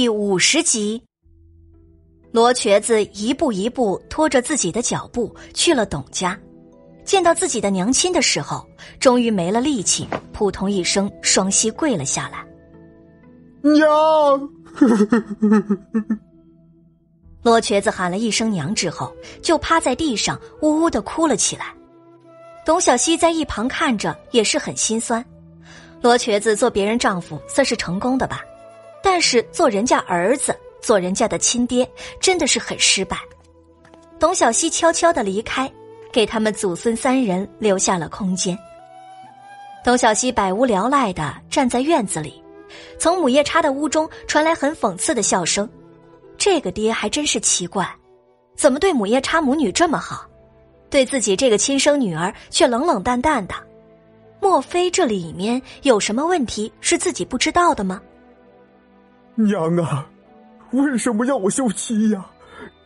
第五十集，罗瘸子一步一步拖着自己的脚步去了董家，见到自己的娘亲的时候，终于没了力气，扑通一声，双膝跪了下来。娘！罗瘸子喊了一声“娘”之后，就趴在地上呜呜的哭了起来。董小希在一旁看着，也是很心酸。罗瘸子做别人丈夫算是成功的吧。但是做人家儿子，做人家的亲爹，真的是很失败。董小希悄悄的离开，给他们祖孙三人留下了空间。董小希百无聊赖的站在院子里，从母夜叉的屋中传来很讽刺的笑声。这个爹还真是奇怪，怎么对母夜叉母女这么好，对自己这个亲生女儿却冷冷淡淡的？莫非这里面有什么问题是自己不知道的吗？娘啊，为什么要我休妻呀？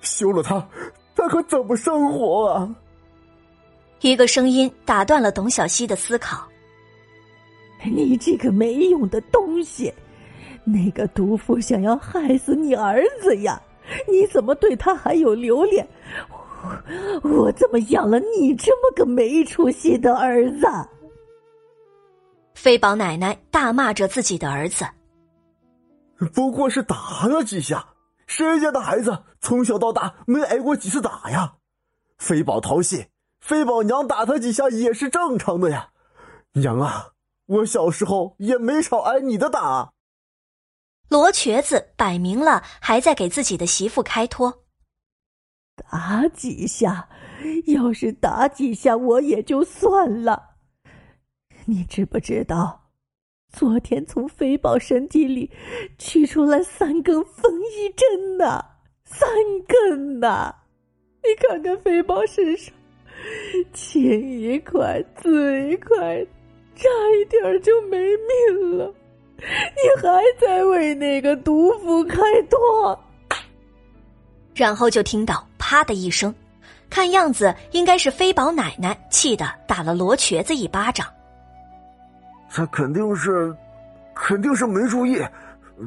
休了他，他可怎么生活啊？一个声音打断了董小希的思考。你这个没用的东西，那个毒妇想要害死你儿子呀！你怎么对他还有留恋？我我怎么养了你这么个没出息的儿子？飞宝奶奶大骂着自己的儿子。不过是打了几下，谁家的孩子从小到大没挨过几次打呀？飞宝淘气，飞宝娘打他几下也是正常的呀。娘啊，我小时候也没少挨你的打。罗瘸子摆明了还在给自己的媳妇开脱。打几下，要是打几下我也就算了，你知不知道？昨天从飞宝身体里取出来三根风衣针呐，三根呐！你看看飞宝身上，青一块，紫一块，差一点就没命了。你还在为那个毒妇开脱？然后就听到啪的一声，看样子应该是飞宝奶奶气的打了罗瘸子一巴掌。他肯定是，肯定是没注意，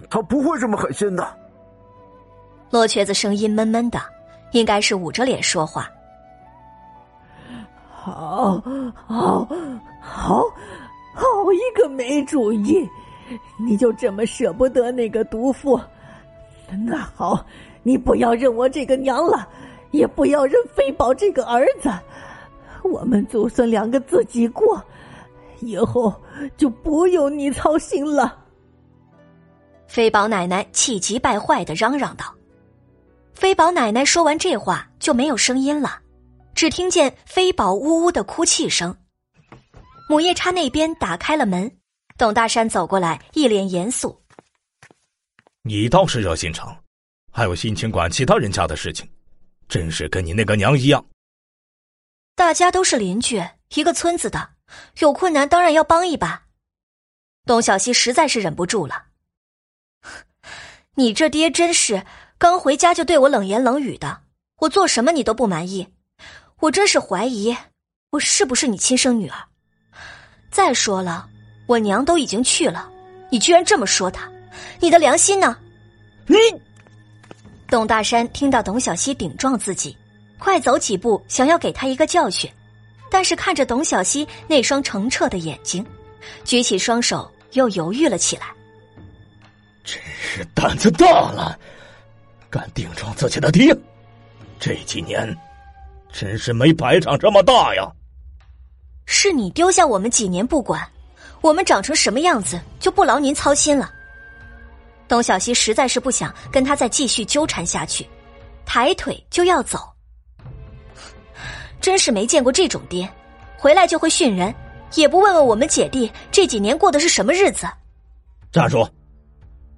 他不会这么狠心的。罗瘸子声音闷闷的，应该是捂着脸说话。好，好，好，好一个没注意！你就这么舍不得那个毒妇？那好，你不要认我这个娘了，也不要认飞宝这个儿子，我们祖孙两个自己过。以后就不用你操心了。飞宝奶奶气急败坏的嚷嚷道：“飞宝奶奶说完这话就没有声音了，只听见飞宝呜呜的哭泣声。”母夜叉那边打开了门，董大山走过来，一脸严肃：“你倒是热心肠，还有心情管其他人家的事情，真是跟你那个娘一样。”大家都是邻居，一个村子的。有困难当然要帮一把，董小希实在是忍不住了。你这爹真是刚回家就对我冷言冷语的，我做什么你都不满意，我真是怀疑我是不是你亲生女儿。再说了，我娘都已经去了，你居然这么说她，你的良心呢？你，董大山听到董小希顶撞自己，快走几步想要给他一个教训。但是看着董小希那双澄澈的眼睛，举起双手又犹豫了起来。真是胆子大了，敢顶撞自己的爹，这几年真是没白长这么大呀！是你丢下我们几年不管，我们长成什么样子就不劳您操心了。董小希实在是不想跟他再继续纠缠下去，抬腿就要走。真是没见过这种爹，回来就会训人，也不问问我们姐弟这几年过的是什么日子。站住！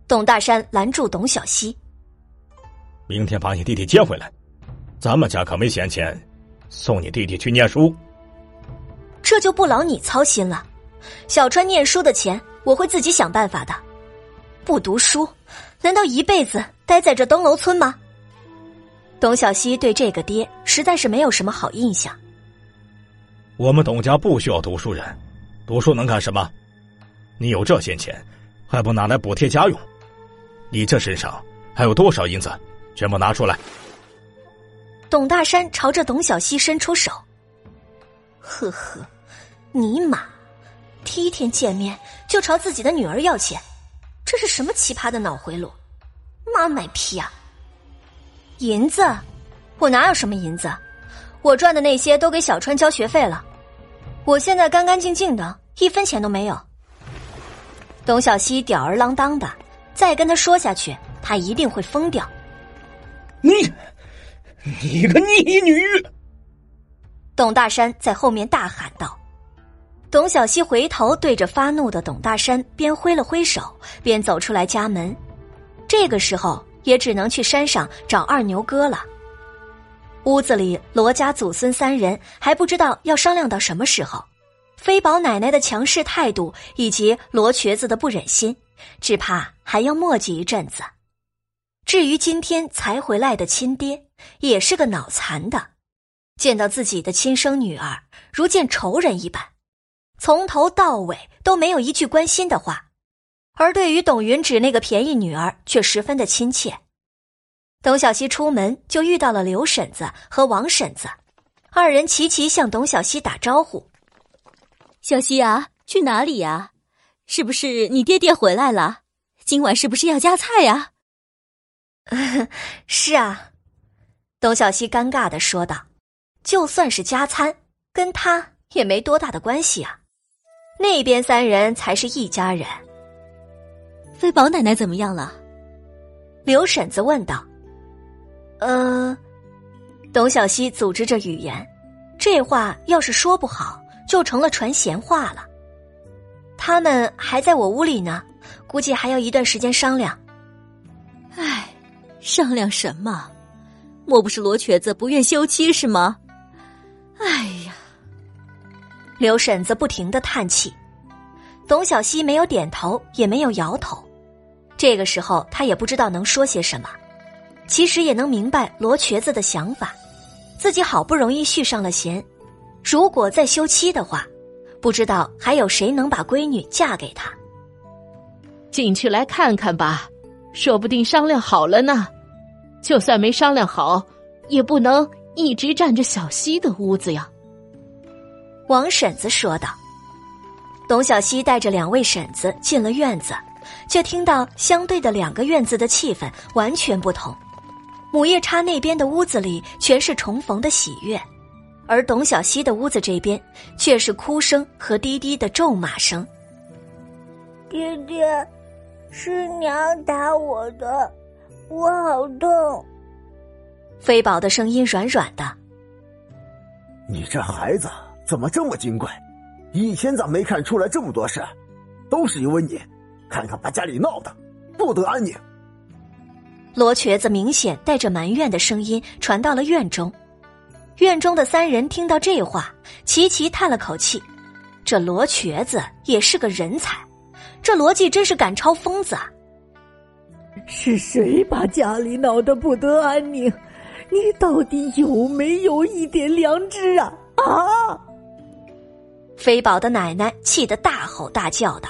董大山拦住董小希。明天把你弟弟接回来，咱们家可没闲钱，送你弟弟去念书。这就不劳你操心了，小川念书的钱我会自己想办法的。不读书，难道一辈子待在这灯楼村吗？董小希对这个爹实在是没有什么好印象。我们董家不需要读书人，读书能干什么？你有这些钱，还不拿来补贴家用？你这身上还有多少银子？全部拿出来！董大山朝着董小希伸出手。呵呵，尼玛，第一天见面就朝自己的女儿要钱，这是什么奇葩的脑回路？妈卖批啊！银子，我哪有什么银子？我赚的那些都给小川交学费了，我现在干干净净的，一分钱都没有。董小希吊儿郎当的，再跟他说下去，他一定会疯掉。你，你个逆女！董大山在后面大喊道。董小希回头对着发怒的董大山，边挥了挥手，边走出来家门。这个时候，也只能去山上找二牛哥了。屋子里，罗家祖孙三人还不知道要商量到什么时候。飞宝奶奶的强势态度以及罗瘸子的不忍心，只怕还要磨叽一阵子。至于今天才回来的亲爹，也是个脑残的，见到自己的亲生女儿如见仇人一般，从头到尾都没有一句关心的话，而对于董云芷那个便宜女儿却十分的亲切。董小希出门就遇到了刘婶子和王婶子，二人齐齐向董小希打招呼：“小希啊，去哪里呀？是不是你爹爹回来了？今晚是不是要加菜呀？”是啊，董小希尴尬的说道：“就算是加餐，跟他也没多大的关系啊。那边三人才是一家人。”飞宝奶奶怎么样了？刘婶子问道。呃，董小希组织着语言，这话要是说不好，就成了传闲话了。他们还在我屋里呢，估计还要一段时间商量。唉。商量什么？莫不是罗瘸子不愿休妻是吗？哎呀！刘婶子不停的叹气，董小希没有点头，也没有摇头。这个时候，他也不知道能说些什么。其实也能明白罗瘸子的想法，自己好不容易续上了弦，如果再休妻的话，不知道还有谁能把闺女嫁给他。进去来看看吧。说不定商量好了呢，就算没商量好，也不能一直占着小西的屋子呀。王婶子说道。董小西带着两位婶子进了院子，却听到相对的两个院子的气氛完全不同。母夜叉那边的屋子里全是重逢的喜悦，而董小西的屋子这边却是哭声和低低的咒骂声。爹爹。是娘打我的，我好痛。飞宝的声音软软的。你这孩子怎么这么精怪？以前咋没看出来这么多事？都是因为你，看看把家里闹的，不得安宁。罗瘸子明显带着埋怨的声音传到了院中，院中的三人听到这话，齐齐叹了口气。这罗瘸子也是个人才。这逻辑真是赶超疯子啊！是谁把家里闹得不得安宁？你到底有没有一点良知啊？啊！飞宝的奶奶气得大吼大叫的。